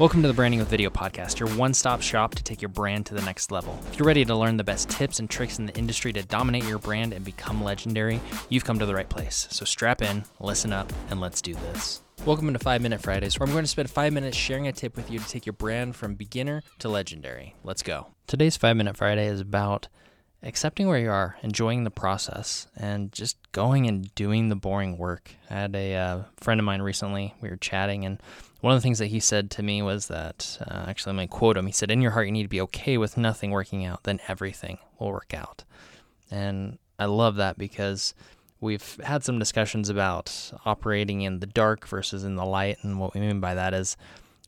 Welcome to the Branding with Video podcast, your one stop shop to take your brand to the next level. If you're ready to learn the best tips and tricks in the industry to dominate your brand and become legendary, you've come to the right place. So strap in, listen up, and let's do this. Welcome to 5 Minute Fridays, where I'm going to spend 5 minutes sharing a tip with you to take your brand from beginner to legendary. Let's go. Today's 5 Minute Friday is about accepting where you are, enjoying the process, and just going and doing the boring work. I had a uh, friend of mine recently, we were chatting, and one of the things that he said to me was that, uh, actually, I'm going to quote him. He said, In your heart, you need to be okay with nothing working out, then everything will work out. And I love that because we've had some discussions about operating in the dark versus in the light. And what we mean by that is,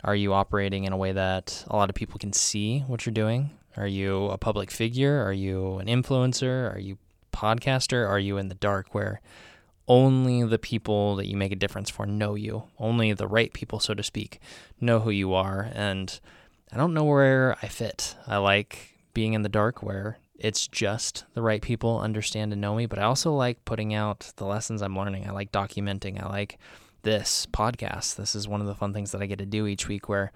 are you operating in a way that a lot of people can see what you're doing? Are you a public figure? Are you an influencer? Are you podcaster? Are you in the dark where only the people that you make a difference for know you. Only the right people, so to speak, know who you are. And I don't know where I fit. I like being in the dark where it's just the right people understand and know me, but I also like putting out the lessons I'm learning. I like documenting. I like this podcast. This is one of the fun things that I get to do each week where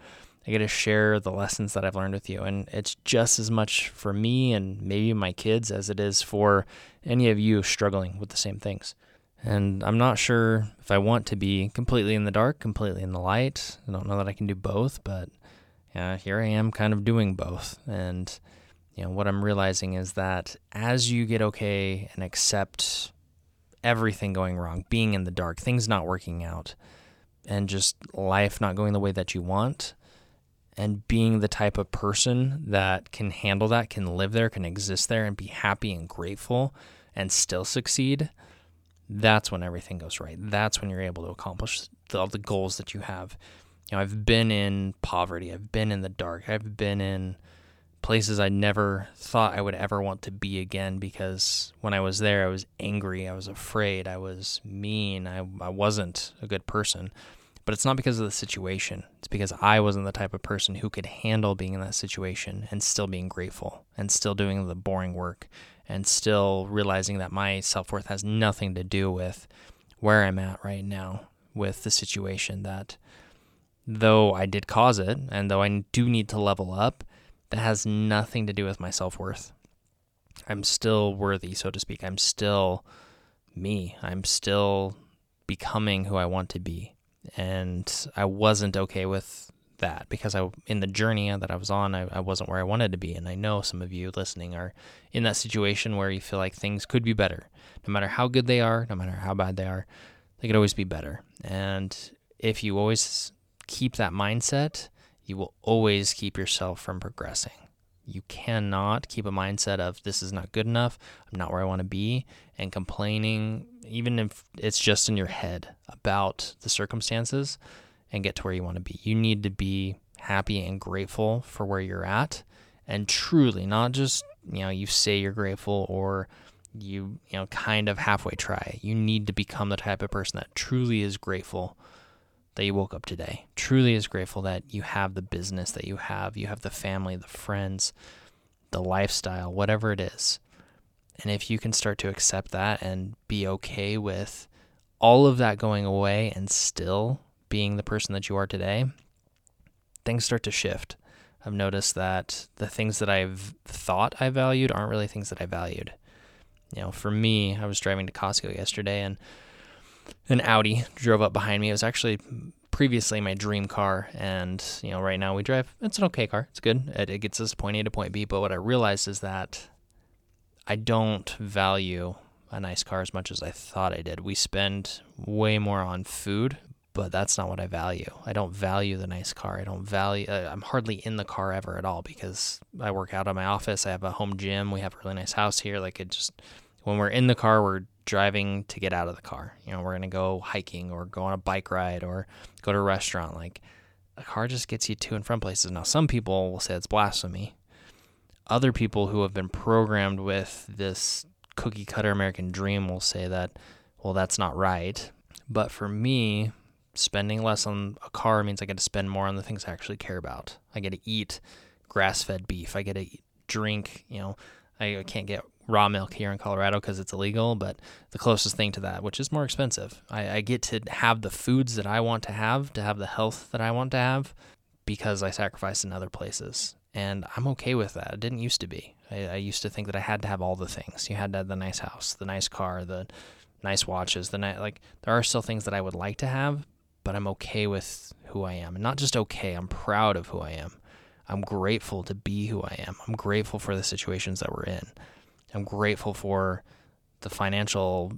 I get to share the lessons that I've learned with you. And it's just as much for me and maybe my kids as it is for any of you struggling with the same things. And I'm not sure if I want to be completely in the dark, completely in the light. I don't know that I can do both, but yeah, here I am kind of doing both. And you know, what I'm realizing is that as you get okay and accept everything going wrong, being in the dark, things not working out, and just life not going the way that you want, and being the type of person that can handle that, can live there, can exist there, and be happy and grateful and still succeed that's when everything goes right. That's when you're able to accomplish all the goals that you have. You know, I've been in poverty. I've been in the dark. I've been in places I never thought I would ever want to be again because when I was there, I was angry. I was afraid. I was mean. I, I wasn't a good person. But it's not because of the situation. It's because I wasn't the type of person who could handle being in that situation and still being grateful and still doing the boring work and still realizing that my self worth has nothing to do with where I'm at right now with the situation that though I did cause it and though I do need to level up, that has nothing to do with my self worth. I'm still worthy, so to speak. I'm still me. I'm still becoming who I want to be. And I wasn't okay with that because I in the journey that I was on, I, I wasn't where I wanted to be. And I know some of you listening are in that situation where you feel like things could be better. No matter how good they are, no matter how bad they are, they could always be better. And if you always keep that mindset, you will always keep yourself from progressing. You cannot keep a mindset of this is not good enough, I'm not where I want to be, and complaining, even if it's just in your head about the circumstances and get to where you want to be. You need to be happy and grateful for where you're at and truly not just, you know, you say you're grateful or you, you know, kind of halfway try. You need to become the type of person that truly is grateful that you woke up today. Truly is grateful that you have the business that you have, you have the family, the friends, the lifestyle, whatever it is. And if you can start to accept that and be okay with all of that going away and still being the person that you are today, things start to shift. I've noticed that the things that I've thought I valued aren't really things that I valued. You know, for me, I was driving to Costco yesterday and an Audi drove up behind me. It was actually previously my dream car. And, you know, right now we drive, it's an okay car. It's good. It, it gets us point A to point B. But what I realized is that I don't value a nice car as much as I thought I did. We spend way more on food but that's not what I value. I don't value the nice car. I don't value, uh, I'm hardly in the car ever at all because I work out of my office. I have a home gym. We have a really nice house here. Like it just, when we're in the car, we're driving to get out of the car. You know, we're going to go hiking or go on a bike ride or go to a restaurant. Like a car just gets you to and from places. Now, some people will say it's blasphemy. Other people who have been programmed with this cookie cutter American dream will say that, well, that's not right. But for me, spending less on a car means I get to spend more on the things I actually care about. I get to eat grass fed beef. I get to drink, you know, I can't get raw milk here in Colorado because it's illegal, but the closest thing to that, which is more expensive, I, I, get to have the foods that I want to have, to have the health that I want to have, because I sacrificed in other places. And I'm okay with that. It didn't used to be. I, I used to think that I had to have all the things. You had to have the nice house, the nice car, the nice watches, the night like there are still things that I would like to have, but I'm okay with who I am. And not just okay, I'm proud of who I am. I'm grateful to be who I am. I'm grateful for the situations that we're in. I'm grateful for the financial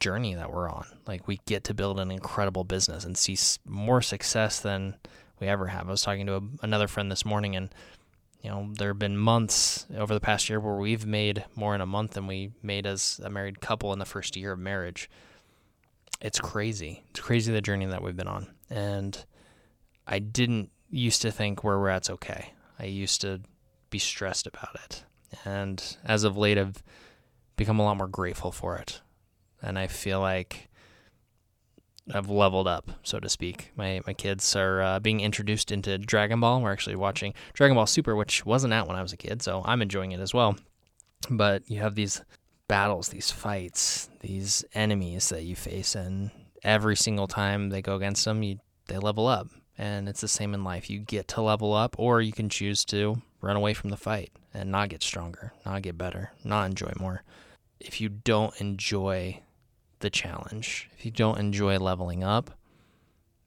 journey that we're on. Like we get to build an incredible business and see more success than we ever have. I was talking to a, another friend this morning, and you know there have been months over the past year where we've made more in a month than we made as a married couple in the first year of marriage. It's crazy. It's crazy the journey that we've been on, and I didn't used to think where we're at's okay. I used to be stressed about it, and as of late, I've become a lot more grateful for it, and I feel like I've leveled up, so to speak. My my kids are uh, being introduced into Dragon Ball. We're actually watching Dragon Ball Super, which wasn't out when I was a kid, so I'm enjoying it as well. But you have these battles, these fights, these enemies that you face, and every single time they go against them, you they level up. And it's the same in life. You get to level up, or you can choose to run away from the fight and not get stronger, not get better, not enjoy more. If you don't enjoy the challenge, if you don't enjoy leveling up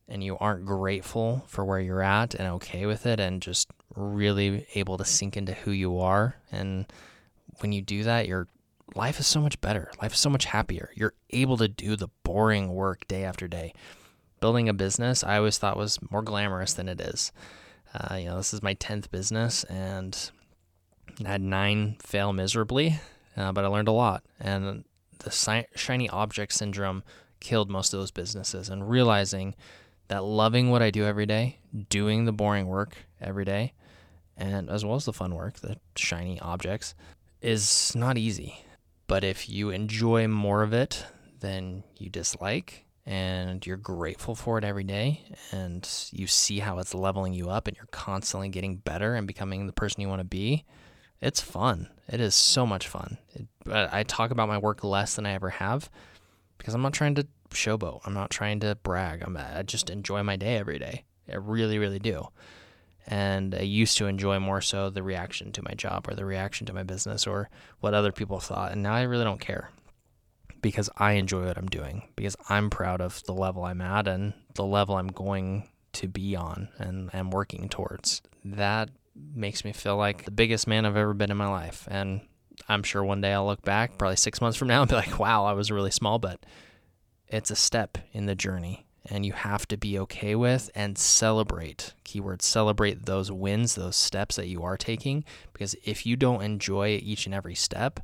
and you aren't grateful for where you're at and okay with it and just really able to sink into who you are and when you do that your life is so much better. Life is so much happier. You're able to do the boring work day after day. Building a business i always thought was more glamorous than it is. Uh, you know this is my 10th business and i had nine fail miserably uh, but i learned a lot. And the shiny object syndrome killed most of those businesses. And realizing that loving what I do every day, doing the boring work every day, and as well as the fun work, the shiny objects, is not easy. But if you enjoy more of it than you dislike, and you're grateful for it every day, and you see how it's leveling you up, and you're constantly getting better and becoming the person you want to be, it's fun. It is so much fun. It, uh, I talk about my work less than I ever have because I'm not trying to showboat. I'm not trying to brag. I'm, I just enjoy my day every day. I really, really do. And I used to enjoy more so the reaction to my job or the reaction to my business or what other people thought. And now I really don't care because I enjoy what I'm doing, because I'm proud of the level I'm at and the level I'm going to be on and am working towards. That makes me feel like the biggest man I've ever been in my life. And I'm sure one day I'll look back, probably six months from now, and be like, wow, I was really small, but it's a step in the journey. And you have to be okay with and celebrate. Keyword celebrate those wins, those steps that you are taking. Because if you don't enjoy each and every step,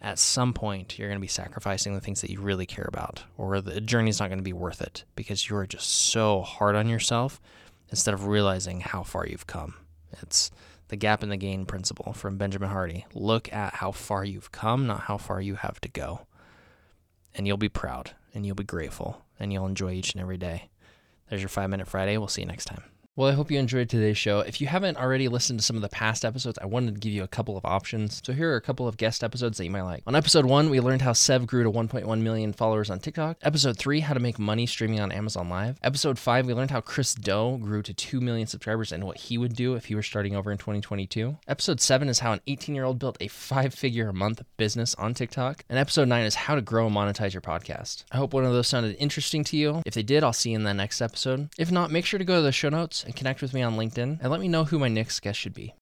at some point you're going to be sacrificing the things that you really care about, or the journey's not going to be worth it because you're just so hard on yourself instead of realizing how far you've come. It's the gap in the gain principle from Benjamin Hardy. Look at how far you've come, not how far you have to go. And you'll be proud and you'll be grateful and you'll enjoy each and every day. There's your five minute Friday. We'll see you next time. Well, I hope you enjoyed today's show. If you haven't already listened to some of the past episodes, I wanted to give you a couple of options. So here are a couple of guest episodes that you might like. On episode one, we learned how Sev grew to 1.1 million followers on TikTok. Episode three, how to make money streaming on Amazon Live. Episode five, we learned how Chris Do grew to 2 million subscribers and what he would do if he were starting over in 2022. Episode seven is how an 18 year old built a five figure a month business on TikTok. And episode nine is how to grow and monetize your podcast. I hope one of those sounded interesting to you. If they did, I'll see you in the next episode. If not, make sure to go to the show notes and connect with me on LinkedIn and let me know who my next guest should be.